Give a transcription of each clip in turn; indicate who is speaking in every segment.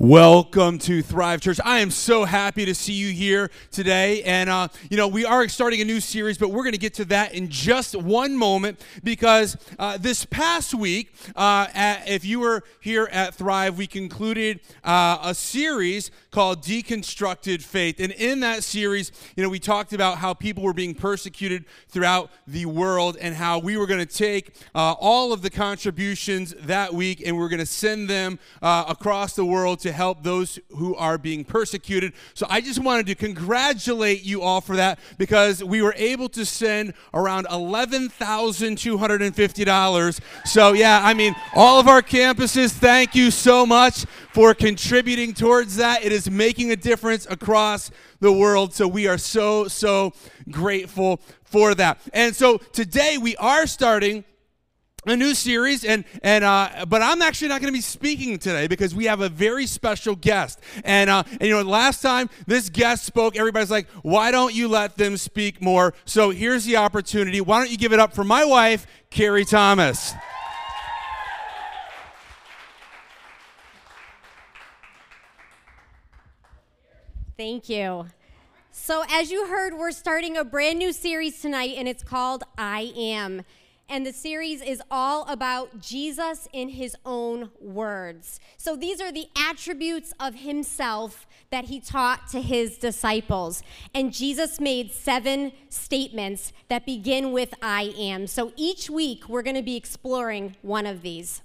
Speaker 1: Welcome to Thrive Church. I am so happy to see you here today. And, uh, you know, we are starting a new series, but we're going to get to that in just one moment because uh, this past week, uh, at, if you were here at Thrive, we concluded uh, a series called Deconstructed Faith. And in that series, you know, we talked about how people were being persecuted throughout the world and how we were going to take uh, all of the contributions that week and we're going to send them uh, across the world to help those who are being persecuted. So I just wanted to congratulate you all for that because we were able to send around $11,250. So, yeah, I mean, all of our campuses, thank you so much for contributing towards that. It is making a difference across the world. So, we are so, so grateful for that. And so, today we are starting a new series and and uh, but i'm actually not going to be speaking today because we have a very special guest. And uh, and you know last time this guest spoke everybody's like why don't you let them speak more? So here's the opportunity. Why don't you give it up for my wife carrie thomas?
Speaker 2: Thank you. So, as you heard, we're starting a brand new series tonight, and it's called I Am and the series is all about Jesus in his own words. So these are the attributes of himself that he taught to his disciples. And Jesus made seven statements that begin with I am. So each week we're going to be exploring one of these.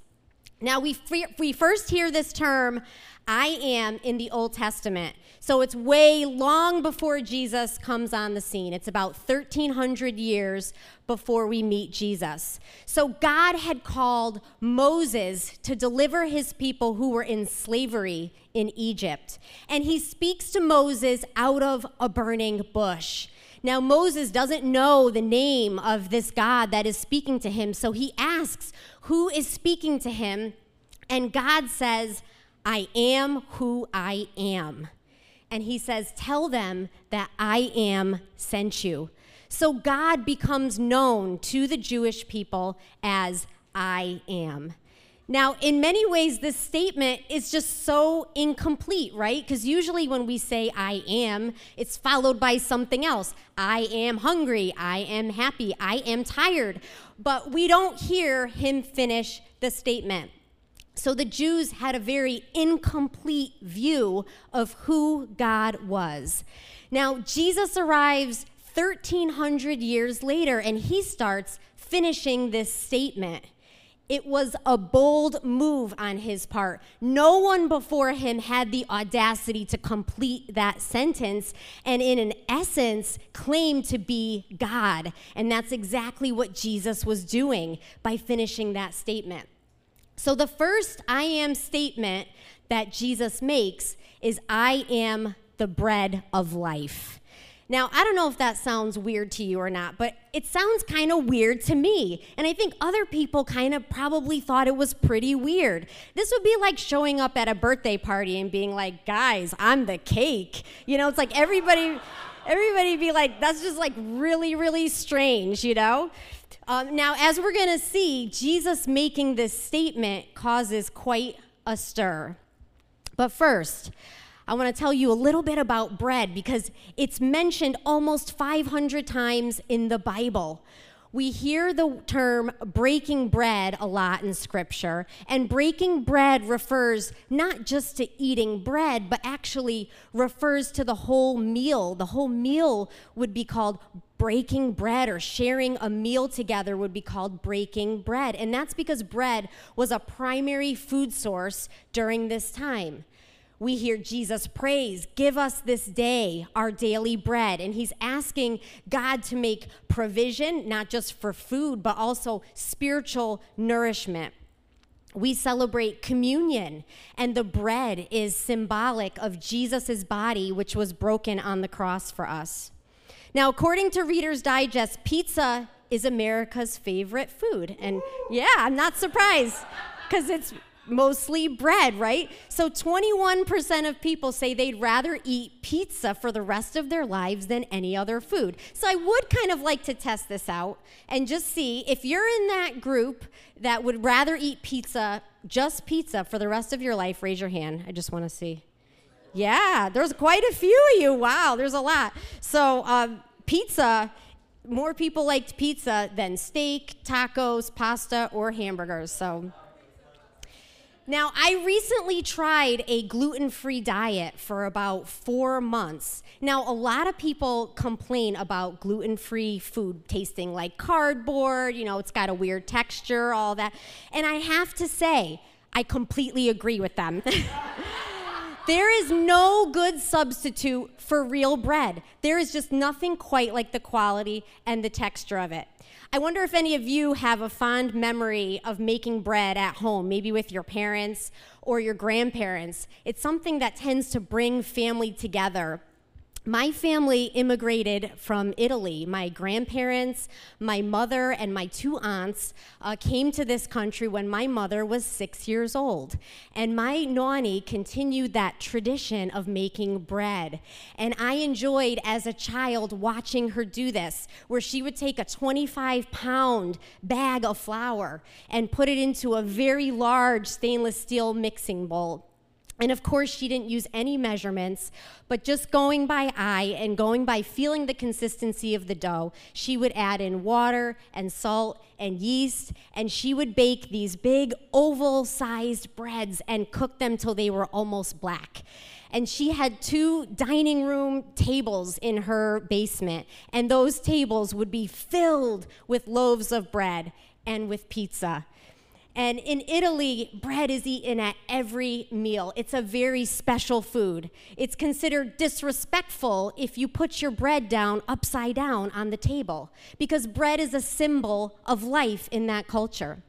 Speaker 2: Now, we, we first hear this term, I am, in the Old Testament. So it's way long before Jesus comes on the scene. It's about 1,300 years before we meet Jesus. So God had called Moses to deliver his people who were in slavery in Egypt. And he speaks to Moses out of a burning bush. Now, Moses doesn't know the name of this God that is speaking to him, so he asks, Who is speaking to him? And God says, I am who I am and he says, Tell them that I am sent you. So God becomes known to the Jewish people as I am. Now, in many ways, this statement is just so incomplete, right? Because usually when we say I am, it's followed by something else. I am hungry. I am happy. I am tired. But we don't hear him finish the statement. So the Jews had a very incomplete view of who God was. Now, Jesus arrives 1,300 years later and he starts finishing this statement. It was a bold move on his part. No one before him had the audacity to complete that sentence and, in an essence, claim to be God. And that's exactly what Jesus was doing by finishing that statement. So, the first I am statement that Jesus makes is, I am the bread of life. Now, I don't know if that sounds weird to you or not, but it sounds kind of weird to me. And I think other people kind of probably thought it was pretty weird. This would be like showing up at a birthday party and being like, guys, I'm the cake. You know, it's like everybody. Everybody be like, that's just like really, really strange, you know? Um, now, as we're going to see, Jesus making this statement causes quite a stir. But first, I want to tell you a little bit about bread because it's mentioned almost 500 times in the Bible. We hear the term breaking bread a lot in Scripture, and breaking bread refers not just to eating bread, but actually refers to the whole meal. The whole meal would be called breaking bread or sharing a meal together would be called breaking bread. And that's because bread was a primary food source during this time. We hear Jesus prays, Give us this day our daily bread. And he's asking God to make provision, not just for food, but also spiritual nourishment. We celebrate communion, and the bread is symbolic of Jesus' body, which was broken on the cross for us. Now, according to Reader's Digest, pizza is America's favorite food. And yeah, I'm not surprised because it's mostly bread, right? So 21% of people say they'd rather eat pizza for the rest of their lives than any other food. So I would kind of like to test this out and just see if you're in that group that would rather eat pizza just pizza for the rest of your life, raise your hand. I just want to see. Yeah, there's quite a few of you. Wow, there's a lot. So, um, pizza, more people liked pizza than steak, tacos, pasta, or hamburgers. So, now, I recently tried a gluten free diet for about four months. Now, a lot of people complain about gluten free food tasting like cardboard, you know, it's got a weird texture, all that. And I have to say, I completely agree with them. there is no good substitute for real bread. There is just nothing quite like the quality and the texture of it. I wonder if any of you have a fond memory of making bread at home, maybe with your parents or your grandparents. It's something that tends to bring family together my family immigrated from Italy. My grandparents, my mother, and my two aunts uh, came to this country when my mother was six years old. And my nanny continued that tradition of making bread. And I enjoyed as a child watching her do this, where she would take a 25 pound bag of flour and put it into a very large stainless steel mixing bowl and of course, she didn't use any measurements, but just going by eye and going by feeling the consistency of the dough, she would add in water and salt and yeast, and she would bake these big oval sized breads and cook them till they were almost black. And she had two dining room tables in her basement, and those tables would be filled with loaves of bread and with pizza. And in Italy, bread is eaten at every meal. It's a very special food. It's considered disrespectful if you put your bread down upside down on the table because bread is a symbol of life in that culture.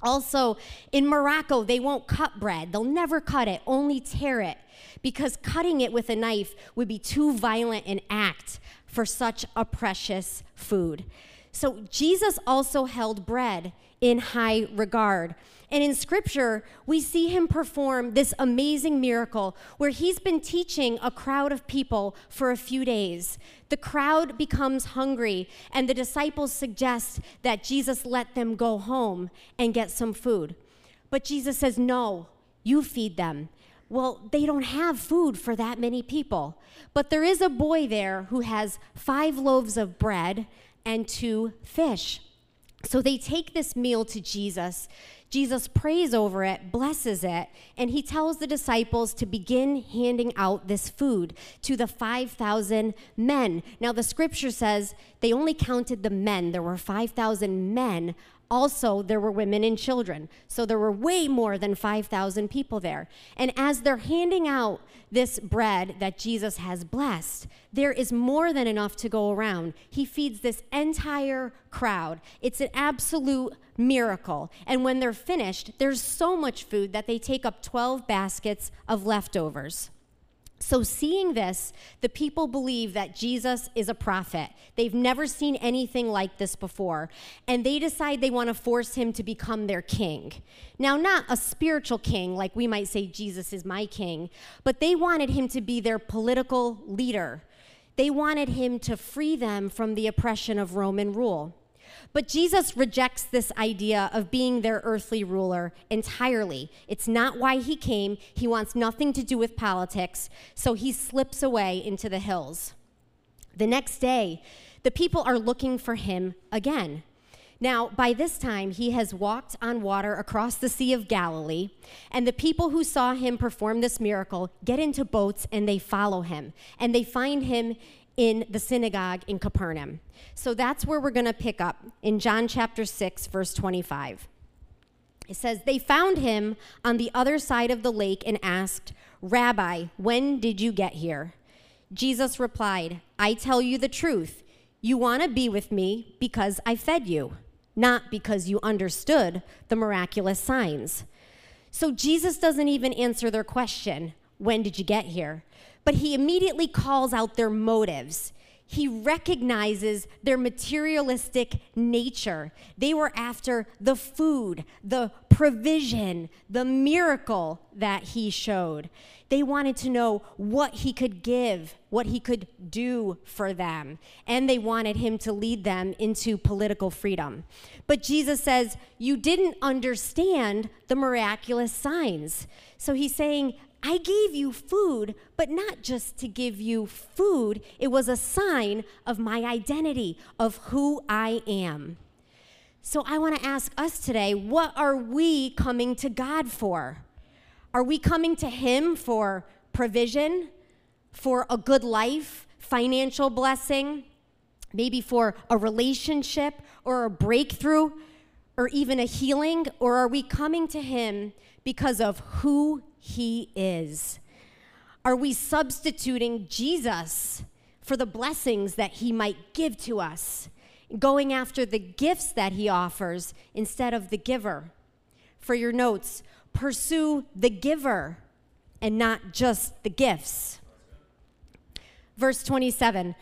Speaker 2: Also, in Morocco, they won't cut bread. They'll never cut it, only tear it, because cutting it with a knife would be too violent an act for such a precious food. So, Jesus also held bread in high regard. And in scripture, we see him perform this amazing miracle where he's been teaching a crowd of people for a few days. The crowd becomes hungry, and the disciples suggest that Jesus let them go home and get some food. But Jesus says, No, you feed them. Well, they don't have food for that many people. But there is a boy there who has five loaves of bread and two fish. So they take this meal to Jesus. Jesus prays over it, blesses it, and he tells the disciples to begin handing out this food to the 5,000 men. Now, the scripture says they only counted the men, there were 5,000 men also, there were women and children. So there were way more than 5,000 people there. And as they're handing out this bread that Jesus has blessed, there is more than enough to go around. He feeds this entire crowd. It's an absolute miracle. And when they're finished, there's so much food that they take up 12 baskets of leftovers. So, seeing this, the people believe that Jesus is a prophet. They've never seen anything like this before. And they decide they want to force him to become their king. Now, not a spiritual king, like we might say, Jesus is my king, but they wanted him to be their political leader. They wanted him to free them from the oppression of Roman rule. But Jesus rejects this idea of being their earthly ruler entirely. It's not why he came. He wants nothing to do with politics, so he slips away into the hills. The next day, the people are looking for him again. Now, by this time, he has walked on water across the Sea of Galilee, and the people who saw him perform this miracle get into boats and they follow him. And they find him in the synagogue in Capernaum. So that's where we're going to pick up in John chapter 6, verse 25. It says, They found him on the other side of the lake and asked, Rabbi, when did you get here? Jesus replied, I tell you the truth. You want to be with me because I fed you, not because you understood the miraculous signs. So Jesus doesn't even answer their question, When did you get here? But he immediately calls out their motives. he recognizes their materialistic nature. They were after the food, the provision, the miracle that he showed. They wanted to know what he could give, what he could do for them, and they wanted him to lead them into political freedom. But Jesus says, You didn't understand the miraculous signs. So he's saying, I gave you food, but not just to give you food. It was a sign of my identity, of who I am. So I want to ask us today what are we coming to God for? Are we coming to Him for provision, for a good life, financial blessing, maybe for a relationship or a breakthrough or even a healing? Or are we coming to Him because of who he is? Are we substituting Jesus for the blessings that He might give to us, going after the gifts that He offers instead of the giver? For your notes, pursue the giver and not just the gifts. Verse 27,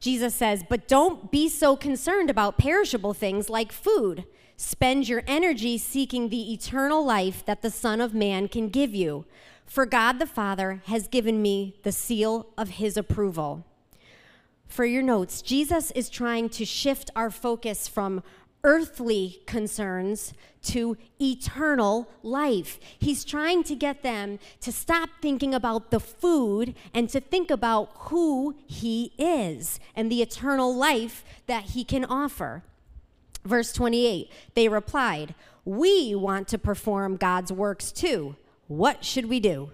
Speaker 2: Jesus says, But don't be so concerned about perishable things like food Spend your energy seeking the eternal life that the Son of Man can give you. For God the Father has given me the seal of his approval. For your notes, Jesus is trying to shift our focus from earthly concerns to eternal life. He's trying to get them to stop thinking about the food and to think about who he is and the eternal life that he can offer. Verse 28 They replied, We want to perform God's works too. What should we do?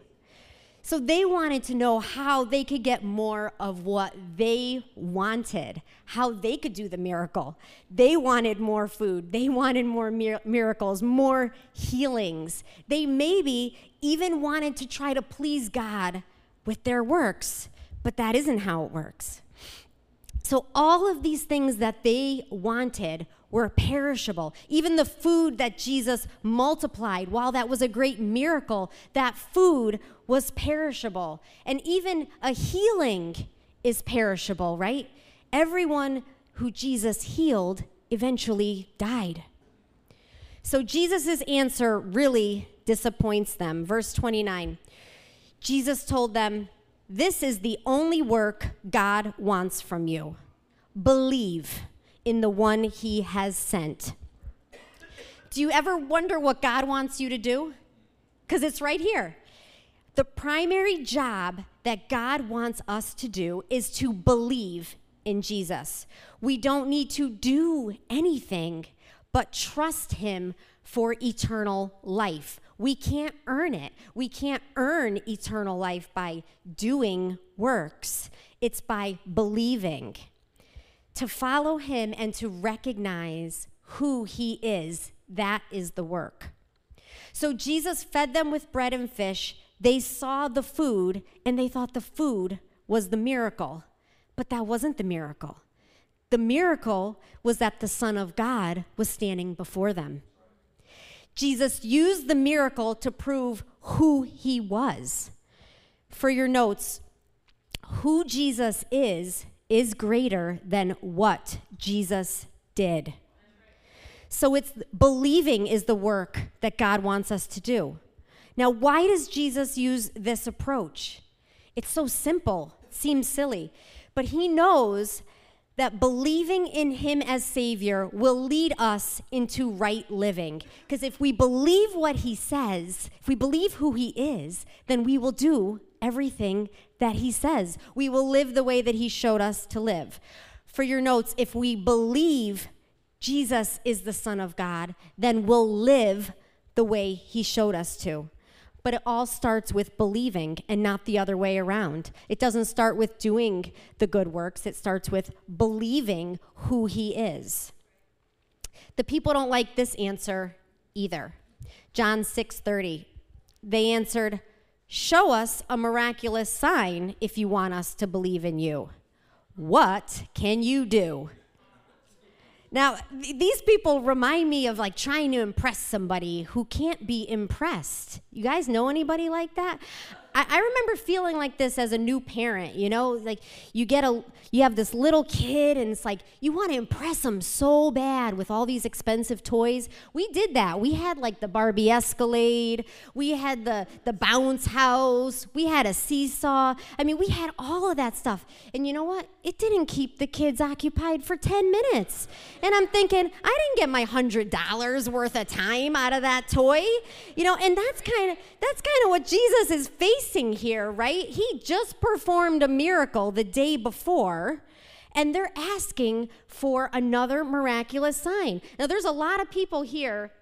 Speaker 2: So they wanted to know how they could get more of what they wanted, how they could do the miracle. They wanted more food, they wanted more mir- miracles, more healings. They maybe even wanted to try to please God with their works, but that isn't how it works. So, all of these things that they wanted were perishable. Even the food that Jesus multiplied, while that was a great miracle, that food was perishable. And even a healing is perishable, right? Everyone who Jesus healed eventually died. So Jesus' answer really disappoints them. Verse 29 Jesus told them, This is the only work God wants from you. Believe in the one he has sent. Do you ever wonder what God wants you to do? Because it's right here. The primary job that God wants us to do is to believe in Jesus. We don't need to do anything but trust him for eternal life. We can't earn it. We can't earn eternal life by doing works. It's by believing to follow him and to recognize who he is. That is the work. So Jesus fed them with bread and fish. They saw the food and they thought the food was the miracle. But that wasn't the miracle. The miracle was that the Son of God was standing before them. Jesus used the miracle to prove who he was. For your notes, who Jesus is is greater than what Jesus did. So it's believing is the work that God wants us to do. Now, why does Jesus use this approach? It's so simple, seems silly, but he knows that believing in him as Savior will lead us into right living. Because if we believe what he says, if we believe who he is, then we will do everything that he says. We will live the way that he showed us to live. For your notes, if we believe Jesus is the Son of God, then we'll live the way he showed us to. But it all starts with believing and not the other way around. It doesn't start with doing the good works, it starts with believing who he is. The people don't like this answer either. John 6:30. They answered, Show us a miraculous sign if you want us to believe in you. What can you do? Now, th- these people remind me of like trying to impress somebody who can't be impressed. You guys know anybody like that? I, I remember feeling like this as a new parent, you know, like you get a, you have this little kid and it's like you want to impress them so bad with all these expensive toys. We did that. We had like the Barbie Escalade, we had the, the bounce house, we had a seesaw. I mean, we had all of that stuff. And you know what? It didn't keep the kids occupied for 10 minutes. And I'm thinking, I didn't get my $100 worth of time out of that toy. You know, and that's kind of that's kind of what Jesus is facing here, right? He just performed a miracle the day before and they're asking for another miraculous sign. Now, there's a lot of people here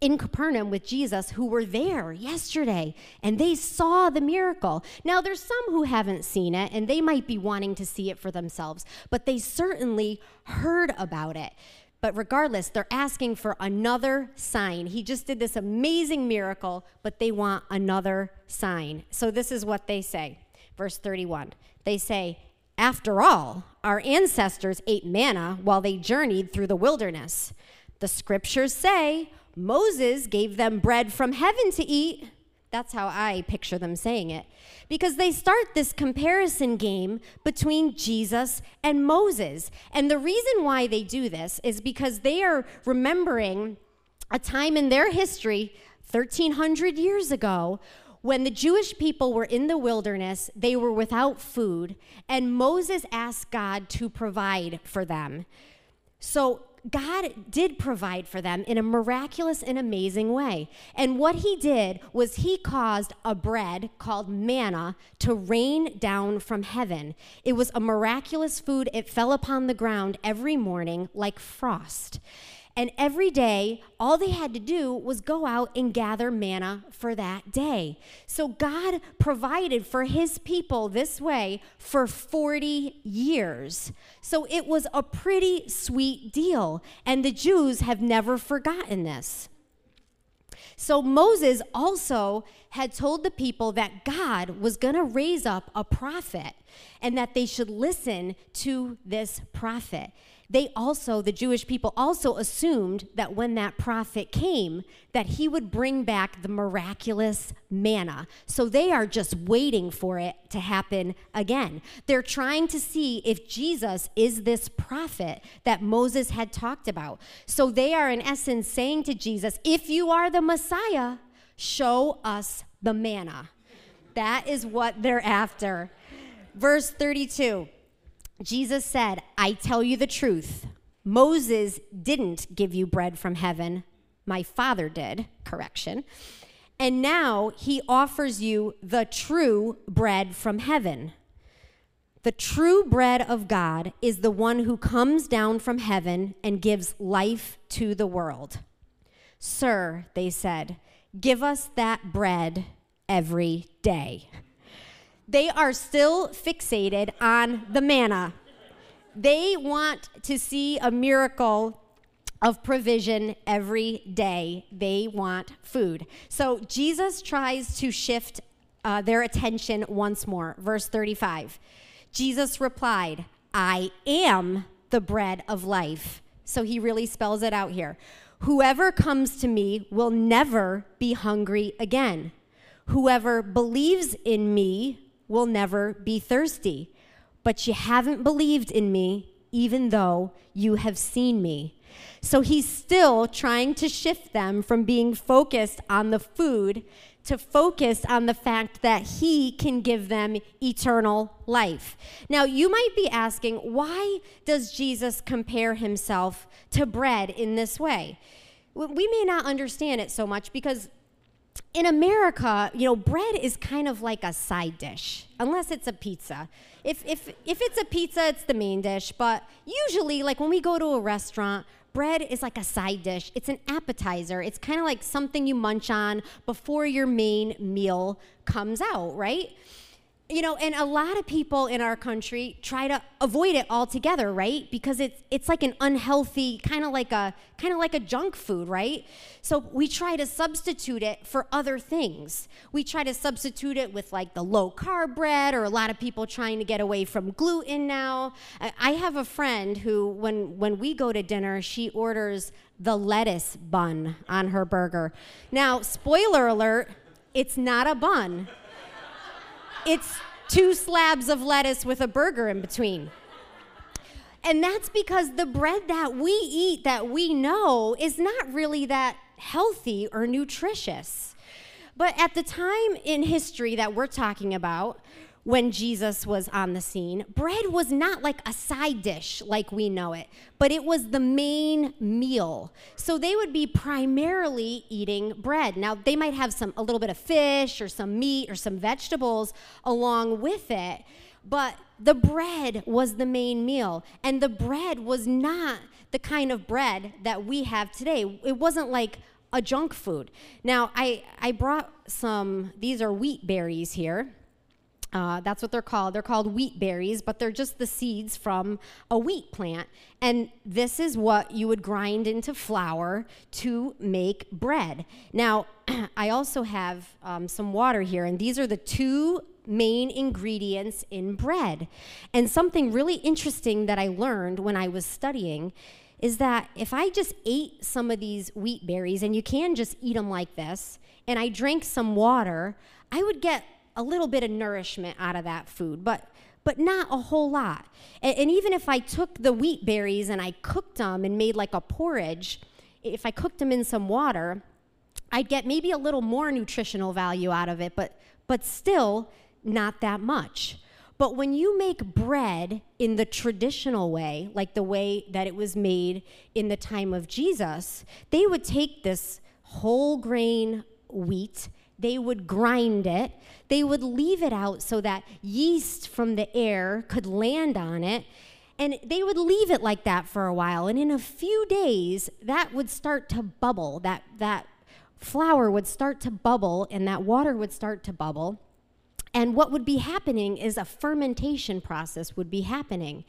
Speaker 2: in Capernaum with Jesus who were there yesterday and they saw the miracle. Now, there's some who haven't seen it and they might be wanting to see it for themselves, but they certainly heard about it. But regardless, they're asking for another sign. He just did this amazing miracle, but they want another sign. So this is what they say. Verse 31. They say, After all, our ancestors ate manna while they journeyed through the wilderness. The scriptures say Moses gave them bread from heaven to eat. That's how I picture them saying it. Because they start this comparison game between Jesus and Moses. And the reason why they do this is because they are remembering a time in their history, 1300 years ago, when the Jewish people were in the wilderness, they were without food, and Moses asked God to provide for them. So God did provide for them in a miraculous and amazing way. And what he did was he caused a bread called manna to rain down from heaven. It was a miraculous food. It fell upon the ground every morning like frost. And every day, all they had to do was go out and gather manna for that day. So God provided for his people this way for 40 years. So it was a pretty sweet deal. And the Jews have never forgotten this. So Moses also had told the people that God was going to raise up a prophet and that they should listen to this prophet they also, the Jewish people also assumed that when that prophet came, that he would bring back the miraculous manna. So they are just waiting for it to happen again. They're trying to see if Jesus is this prophet that Moses had talked about. So they are, in essence, saying to Jesus, if you are the Messiah, show us the manna. That is what they're after. Verse 32. Jesus said, I tell you the truth. Moses didn't give you bread from heaven. My Father did. Correction. And now he offers you the true bread from heaven. The true bread of God is the one who comes down from heaven and gives life to the world. Sir, they said, give us that bread every day they are still fixated on the manna. They want to see a miracle of provision every day. They want food. So Jesus tries to shift uh, their attention once more. Verse 35 Jesus replied, I am the bread of life. So he really spells it out here. Whoever comes to me will never be hungry again. Whoever believes in me will never be thirsty. But you haven't believed in me, even though you have seen me. So he's still trying to shift them from being focused on the food to focus on the fact that he can give them eternal life. Now, you might be asking, why does Jesus compare himself to bread in this way? We may not understand it so much because in America, you know, bread is kind of like a side dish, unless it's a pizza. If, if, if it's a pizza, it's the main dish. But usually, like when we go to a restaurant, bread is like a side dish. It's an appetizer. It's kind of like something you munch on before your main meal comes out, right? You know, and a lot of people in our country try to avoid it altogether, right? Because it's it's like an unhealthy kind of like a kind of like a junk food, right? So we try to substitute it for other things. We try to substitute it with like the low carb bread, or a lot of people trying to get away from gluten now. I have a friend who, when when we go to dinner, she orders the lettuce bun on her burger. Now, spoiler alert, it's not a bun it's two slabs of lettuce with a burger in between. And that's because the bread that we eat, that we know, is not really that healthy or nutritious. But at the time in history that we're talking about, when Jesus was on the scene, bread was not like a side dish like we know it, but it was the main meal. So they would be primarily eating bread. Now, they might have some a little bit of fish or some meat or some vegetables along with it, but the bread was the main meal. And the bread was not the kind of bread that we have today. It wasn't like a junk food. Now, I, I brought some, these are wheat berries here. Uh, that's what they're called. They're called wheat berries, but they're just the seeds from a wheat plant. And this is what you would grind into flour to make bread. Now, I also have um, some water here, and these are the two main ingredients in bread. And something really interesting that I learned when I was studying is that if I just ate some of these wheat berries, and you can just eat them like this, and I drank some water, I would get a little bit of nourishment out of that food, but but not a whole lot. And, and, even if I took the wheat berries and I cooked them and made like a porridge, if I cooked them in some water, I'd get maybe a little more nutritional value out of it, but but still not that much. But when you make bread in the traditional way, like the way that it was made in the time of Jesus, they would take this whole grain wheat, they would grind it, they would leave it out so that yeast from the air could land on it. And they would leave it like that for a while. And in a few days, that would start to bubble. That, that flour would start to bubble, and that water would start to bubble. And what would be happening is a fermentation process would be happening.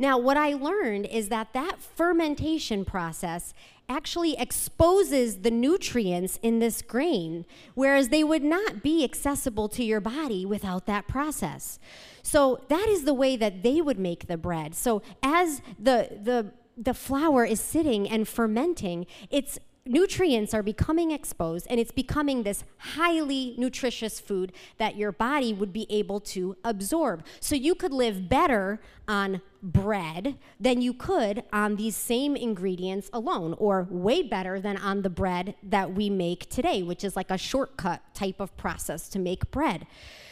Speaker 2: Now, what I learned is that that fermentation process actually exposes the nutrients in this grain, whereas they would not be accessible to your body without that process. So that is the way that they would make the bread. So as the the the flour is sitting and fermenting, it's nutrients are becoming exposed and it's becoming this highly nutritious food that your body would be able to absorb. So you could live better on bread than you could on these same ingredients alone, or way better than on the bread that we make today, which is like a shortcut type of process to make bread.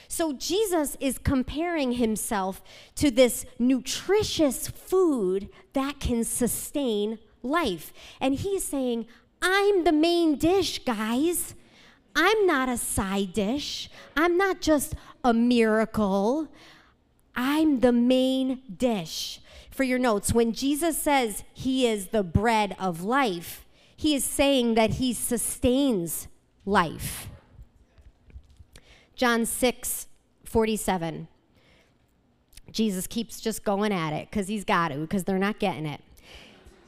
Speaker 2: So Jesus is comparing himself to this nutritious food that can sustain life. And he's saying, I'm the main dish, guys. I'm not a side dish. I'm not just a miracle. I'm the main dish. For your notes, when Jesus says he is the bread of life, he is saying that he sustains life. John 6, 47. Jesus keeps just going at it because he's got to, because they're not getting it.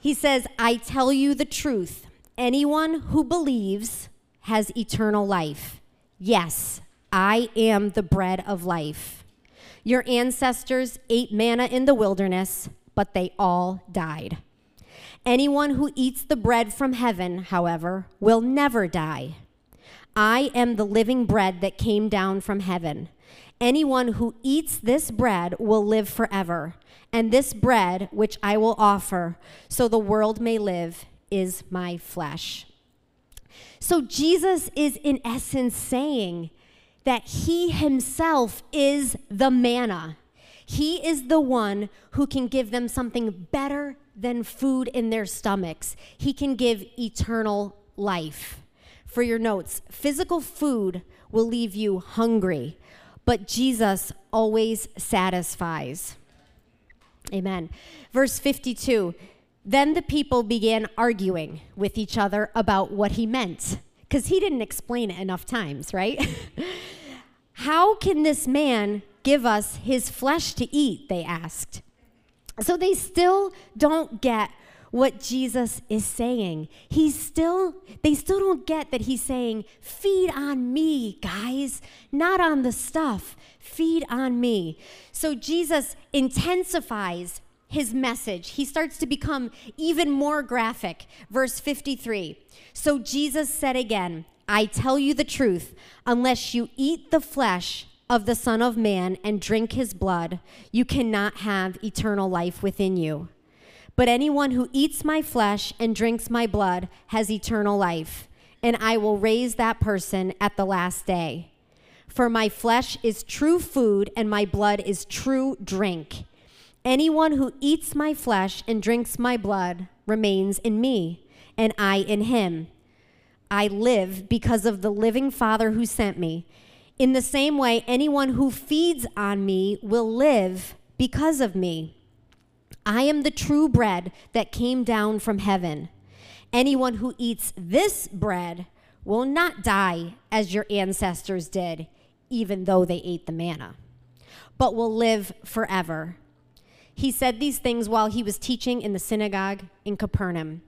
Speaker 2: He says, I tell you the truth. Anyone who believes has eternal life. Yes, I am the bread of life. Your ancestors ate manna in the wilderness, but they all died. Anyone who eats the bread from heaven, however, will never die. I am the living bread that came down from heaven. Anyone who eats this bread will live forever, and this bread which I will offer, so the world may live, is my flesh. So Jesus is, in essence, saying that he himself is the manna. He is the one who can give them something better than food in their stomachs. He can give eternal life. For your notes, physical food will leave you hungry, but Jesus always satisfies. Amen. Verse 52 then the people began arguing with each other about what he meant, because he didn't explain it enough times, right? How can this man give us his flesh to eat? They asked. So they still don't get what Jesus is saying. He's still, they still don't get that he's saying, feed on me, guys, not on the stuff. Feed on me. So Jesus intensifies his message. He starts to become even more graphic. Verse 53 So Jesus said again, I tell you the truth, unless you eat the flesh of the Son of Man and drink his blood, you cannot have eternal life within you. But anyone who eats my flesh and drinks my blood has eternal life, and I will raise that person at the last day. For my flesh is true food, and my blood is true drink. Anyone who eats my flesh and drinks my blood remains in me, and I in him. I live because of the living Father who sent me. In the same way, anyone who feeds on me will live because of me. I am the true bread that came down from heaven. Anyone who eats this bread will not die as your ancestors did, even though they ate the manna, but will live forever. He said these things while he was teaching in the synagogue in Capernaum.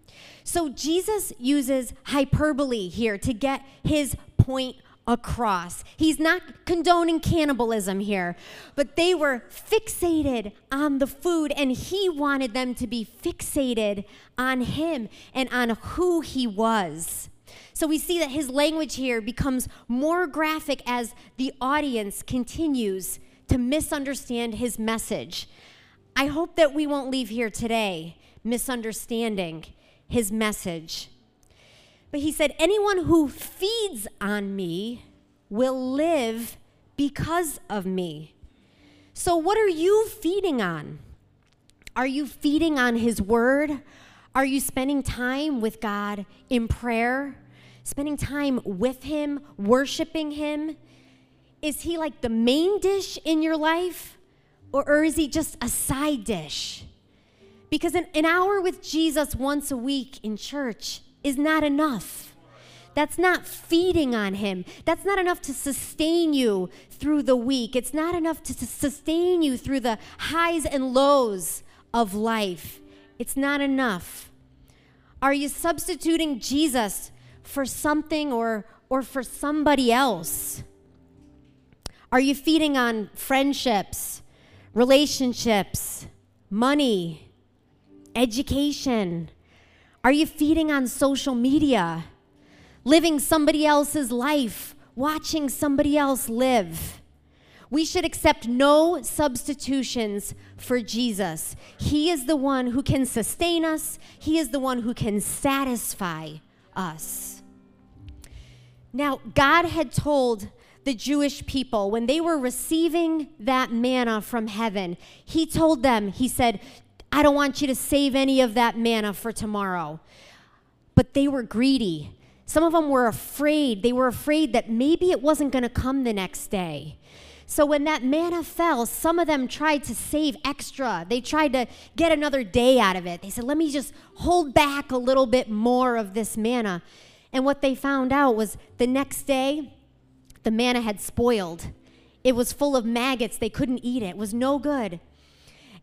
Speaker 2: So Jesus uses hyperbole here to get his point across. He's not condoning cannibalism here, but they were fixated on the food, and he wanted them to be fixated on him and on who he was. So we see that his language here becomes more graphic as the audience continues to misunderstand his message. I hope that we won't leave here today misunderstanding his message. But he said, Anyone who feeds on me will live because of me. So, what are you feeding on? Are you feeding on his word? Are you spending time with God in prayer? Spending time with him, worshiping him? Is he like the main dish in your life? Or, or is he just a side dish? Because an, an hour with Jesus once a week in church is not enough. That's not feeding on Him. That's not enough to sustain you through the week. It's not enough to sustain you through the highs and lows of life. It's not enough. Are you substituting Jesus for something or, or for somebody else? Are you feeding on friendships, relationships, money, education? Are you feeding on social media? Living somebody else's life, watching somebody else live? We should accept no substitutions for Jesus. He is the one who can sustain us, He is the one who can satisfy us. Now, God had told the Jewish people when they were receiving that manna from heaven, He told them, He said, I don't want you to save any of that manna for tomorrow. But they were greedy. Some of them were afraid. They were afraid that maybe it wasn't going to come the next day. So when that manna fell, some of them tried to save extra. They tried to get another day out of it. They said, let me just hold back a little bit more of this manna. And what they found out was the next day, the manna had spoiled. It was full of maggots. They couldn't eat it. It was no good.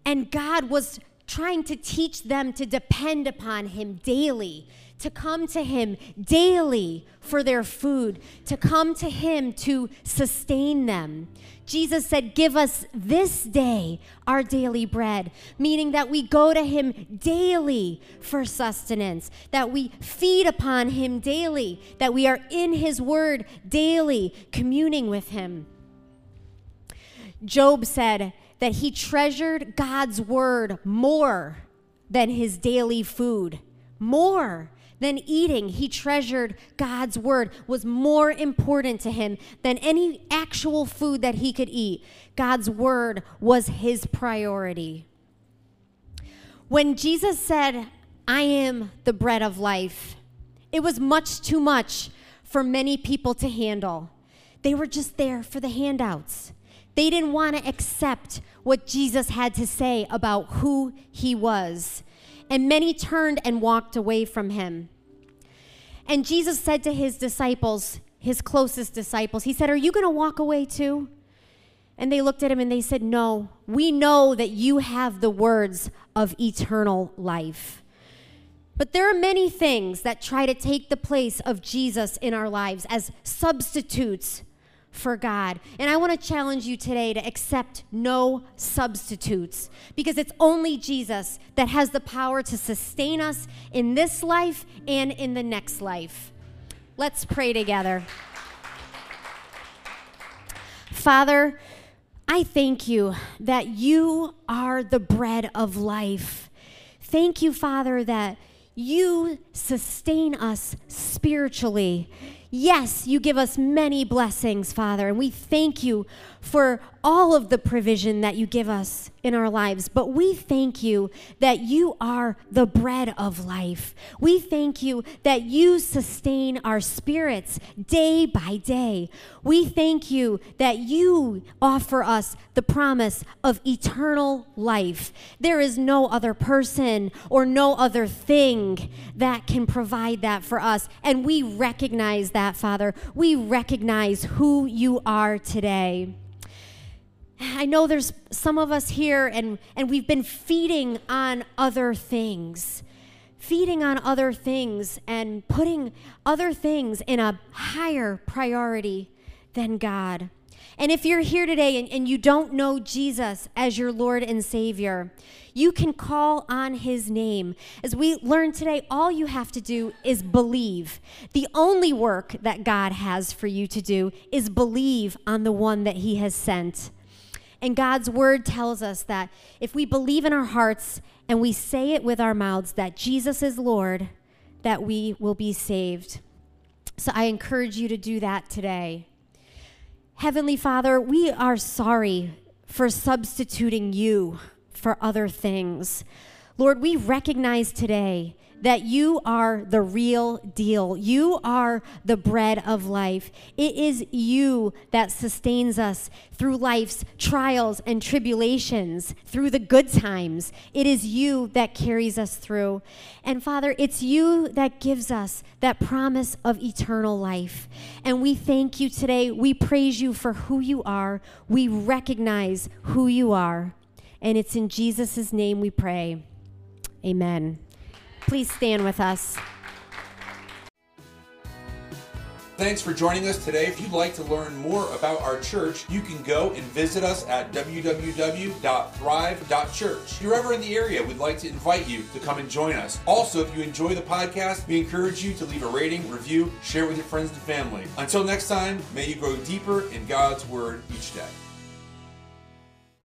Speaker 2: And God was trying to teach them to depend upon Him daily, to come to Him daily for their food, to come to Him to sustain them. Jesus said, Give us this day our daily bread, meaning that we go to Him daily for sustenance, that we feed upon Him daily, that we are in His Word daily, communing with Him. Job said, that he treasured God's word more than his daily food. More than eating, he treasured God's word was more important to him than any actual food that he could eat. God's word was his priority. When Jesus said, I am the bread of life, it was much too much for many people to handle. They were just there for the handouts. They didn't want to accept what Jesus had to say about who he was. And many turned and walked away from him. And Jesus said to his disciples, his closest disciples, He said, Are you going to walk away too? And they looked at him and they said, No, we know that you have the words of eternal life. But there are many things that try to take the place of Jesus in our lives as substitutes for God. And I want to challenge you today to accept no substitutes because it's only Jesus that has the power to sustain us in this life and in the next life. Let's pray together. Father, I thank you that you are the bread of life. Thank you, Father, that you sustain us spiritually. Yes, you give us many blessings, Father, and we thank you for all of the provision that you give us in our lives. But we thank you that you are the bread of life. We thank you that you sustain our spirits day by day. We thank you that you offer us the promise of eternal life. There is no other person or no other thing that can provide that for us. And we recognize that, Father. We recognize who you are today. I know there's some of us here and, and we've been feeding on other things, feeding on other things and putting other things in a higher priority than God. And if you're here today and, and you don't know Jesus as your Lord and Savior, you can call on his name. As we learn today, all you have to do is believe. The only work that God has for you to do is believe on the one that he has sent. And God's word tells us that if we believe in our hearts and we say it with our mouths that Jesus is Lord, that we will be saved. So I encourage you to do that today. Heavenly Father, we are sorry for substituting you for other things. Lord, we recognize today that you are the real deal. You are the bread of life. It is you that sustains us through life's trials and tribulations, through the good times. It is you that carries us through. And Father, it's you that gives us that promise of eternal life. And we thank you today. We praise you for who you are. We recognize who you are. And it's in Jesus' name we pray. Amen. Please stand with us.
Speaker 1: Thanks for joining us today. If you'd like to learn more about our church, you can go and visit us at www.thrive.church. If you're ever in the area, we'd like to invite you to come and join us. Also, if you enjoy the podcast, we encourage you to leave a rating, review, share with your friends and family. Until next time, may you grow deeper in God's Word each day.